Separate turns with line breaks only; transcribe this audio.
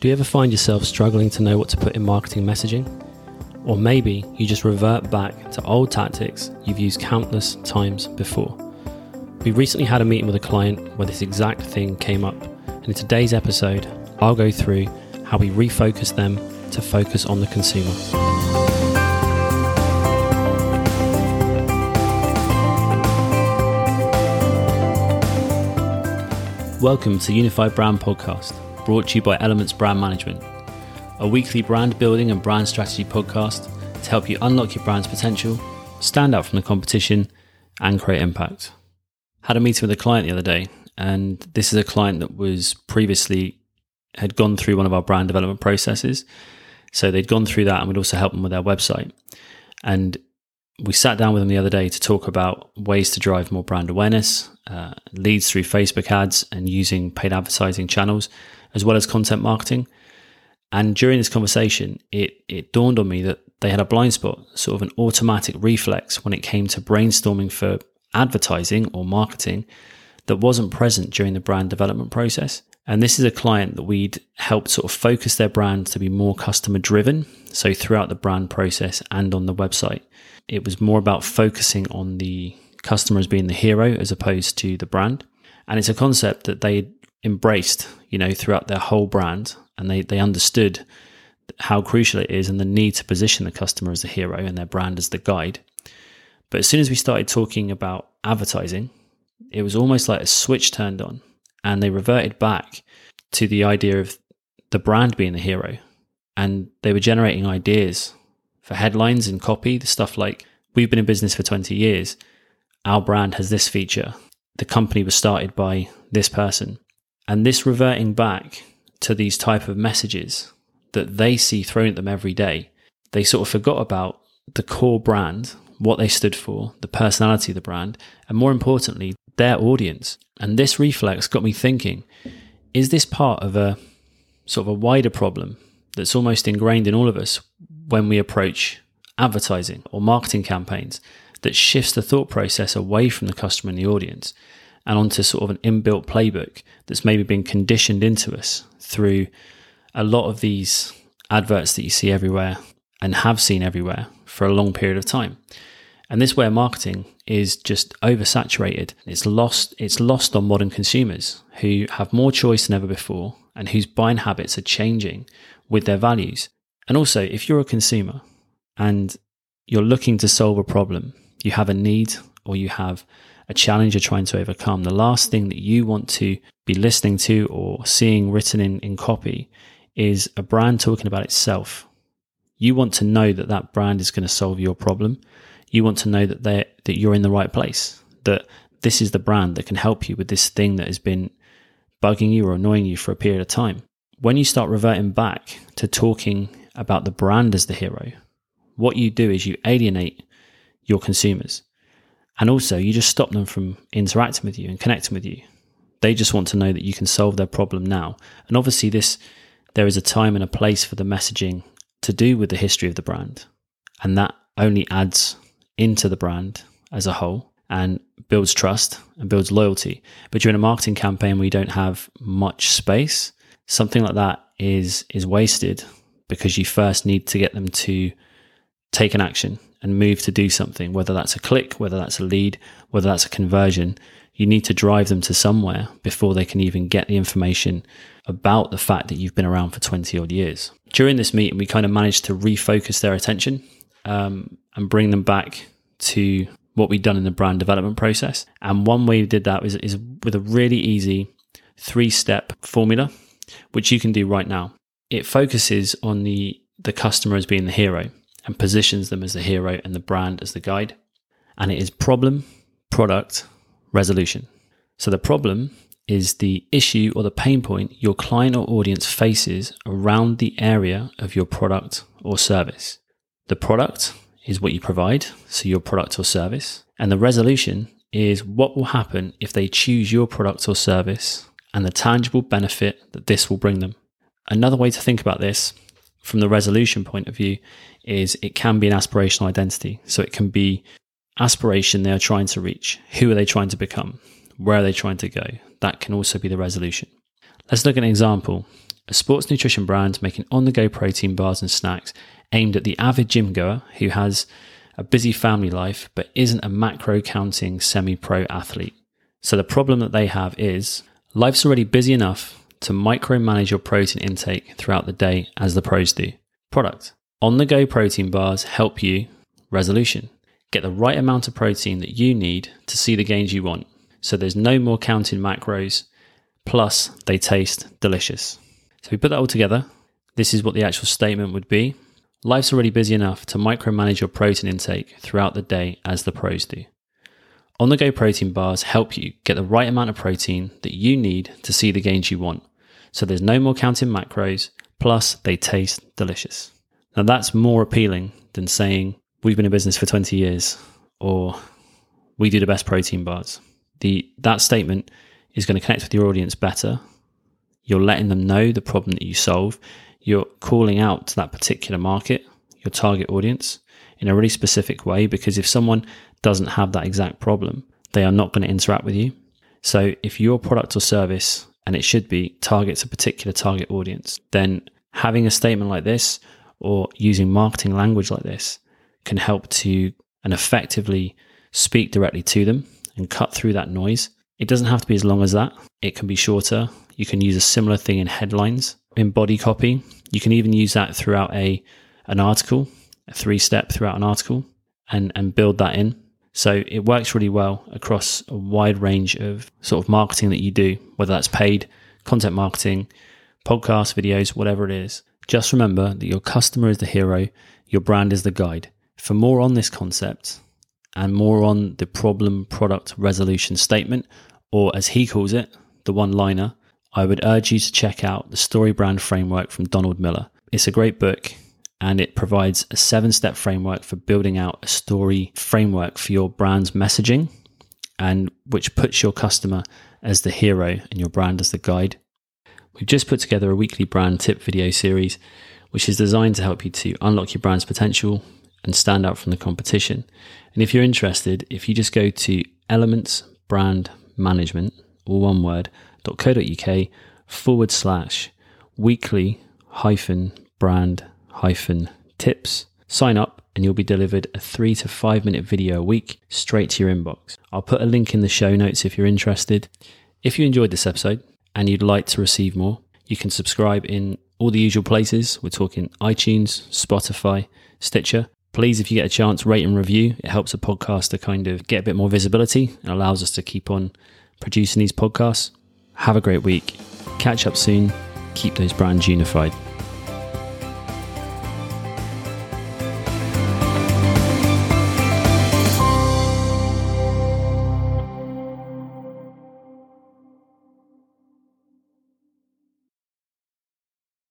Do you ever find yourself struggling to know what to put in marketing messaging? Or maybe you just revert back to old tactics you've used countless times before. We recently had a meeting with a client where this exact thing came up, and in today's episode, I'll go through how we refocus them to focus on the consumer. Welcome to Unified Brand Podcast, brought to you by Elements Brand Management, a weekly brand building and brand strategy podcast to help you unlock your brand's potential, stand out from the competition, and create impact. Had a meeting with a client the other day, and this is a client that was previously had gone through one of our brand development processes. So they'd gone through that, and we'd also help them with their website. And we sat down with them the other day to talk about ways to drive more brand awareness, uh, leads through Facebook ads and using paid advertising channels, as well as content marketing. And during this conversation, it, it dawned on me that they had a blind spot, sort of an automatic reflex when it came to brainstorming for advertising or marketing that wasn't present during the brand development process. And this is a client that we'd helped sort of focus their brand to be more customer driven. So throughout the brand process and on the website, it was more about focusing on the customer as being the hero as opposed to the brand. And it's a concept that they embraced, you know, throughout their whole brand and they, they understood how crucial it is and the need to position the customer as the hero and their brand as the guide. But as soon as we started talking about advertising, it was almost like a switch turned on and they reverted back to the idea of the brand being the hero. And they were generating ideas for headlines and copy, the stuff like, we've been in business for 20 years. Our brand has this feature. The company was started by this person. And this reverting back to these type of messages that they see thrown at them every day, they sort of forgot about the core brand, what they stood for, the personality of the brand, and more importantly, their audience. And this reflex got me thinking, is this part of a sort of a wider problem that's almost ingrained in all of us when we approach advertising or marketing campaigns that shifts the thought process away from the customer and the audience and onto sort of an inbuilt playbook that's maybe been conditioned into us through a lot of these adverts that you see everywhere and have seen everywhere for a long period of time. And this way of marketing is just oversaturated. It's lost it's lost on modern consumers who have more choice than ever before and whose buying habits are changing with their values. And also, if you're a consumer and you're looking to solve a problem, you have a need or you have a challenge you're trying to overcome, the last thing that you want to be listening to or seeing written in, in copy is a brand talking about itself. You want to know that that brand is going to solve your problem. You want to know that they that you're in the right place. That this is the brand that can help you with this thing that has been bugging you or annoying you for a period of time. When you start reverting back to talking about the brand as the hero, what you do is you alienate your consumers. And also, you just stop them from interacting with you and connecting with you. They just want to know that you can solve their problem now. And obviously, this there is a time and a place for the messaging to do with the history of the brand. And that only adds into the brand as a whole and builds trust and builds loyalty. But during a marketing campaign where you don't have much space, something like that is is wasted because you first need to get them to take an action and move to do something, whether that's a click, whether that's a lead, whether that's a conversion. You need to drive them to somewhere before they can even get the information about the fact that you've been around for 20 odd years. During this meeting, we kind of managed to refocus their attention um, and bring them back to what we'd done in the brand development process. And one way we did that is, is with a really easy three step formula, which you can do right now. It focuses on the, the customer as being the hero and positions them as the hero and the brand as the guide. And it is problem, product, resolution. So the problem is the issue or the pain point your client or audience faces around the area of your product or service. The product is what you provide, so your product or service. And the resolution is what will happen if they choose your product or service and the tangible benefit that this will bring them. Another way to think about this from the resolution point of view is it can be an aspirational identity. So it can be aspiration they are trying to reach. Who are they trying to become? Where are they trying to go? That can also be the resolution. Let's look at an example. a sports nutrition brand making on the go protein bars and snacks aimed at the avid gym goer who has a busy family life but isn't a macro counting semi pro athlete. So the problem that they have is life's already busy enough to micromanage your protein intake throughout the day as the pros do. Product On the go protein bars help you resolution. Get the right amount of protein that you need to see the gains you want. So there's no more counting macros, plus they taste delicious. So we put that all together. This is what the actual statement would be. Life's already busy enough to micromanage your protein intake throughout the day as the pros do. On the go protein bars help you get the right amount of protein that you need to see the gains you want. So there's no more counting macros, plus they taste delicious. Now that's more appealing than saying we've been in business for 20 years or we do the best protein bars. The that statement is going to connect with your audience better. You're letting them know the problem that you solve. You're calling out to that particular market, your target audience, in a really specific way because if someone doesn't have that exact problem, they are not going to interact with you. So if your product or service, and it should be, targets a particular target audience, then having a statement like this or using marketing language like this can help to and effectively speak directly to them and cut through that noise. It doesn't have to be as long as that. It can be shorter. You can use a similar thing in headlines, in body copy. You can even use that throughout a an article, a three step throughout an article and and build that in. So it works really well across a wide range of sort of marketing that you do, whether that's paid, content marketing, podcasts, videos, whatever it is. Just remember that your customer is the hero, your brand is the guide. For more on this concept and more on the problem product resolution statement, or as he calls it, the one liner, I would urge you to check out the Story Brand Framework from Donald Miller. It's a great book and it provides a seven step framework for building out a story framework for your brand's messaging and which puts your customer as the hero and your brand as the guide. We've just put together a weekly brand tip video series, which is designed to help you to unlock your brand's potential and stand out from the competition. And if you're interested, if you just go to elements brand management, all one word, .co.uk forward slash weekly hyphen brand tips. Sign up and you'll be delivered a three to five minute video a week straight to your inbox. I'll put a link in the show notes if you're interested. If you enjoyed this episode and you'd like to receive more, you can subscribe in all the usual places. We're talking iTunes, Spotify, Stitcher. Please, if you get a chance, rate and review. It helps a podcast to kind of get a bit more visibility and allows us to keep on producing these podcasts. Have a great week. Catch up soon. Keep those brands unified.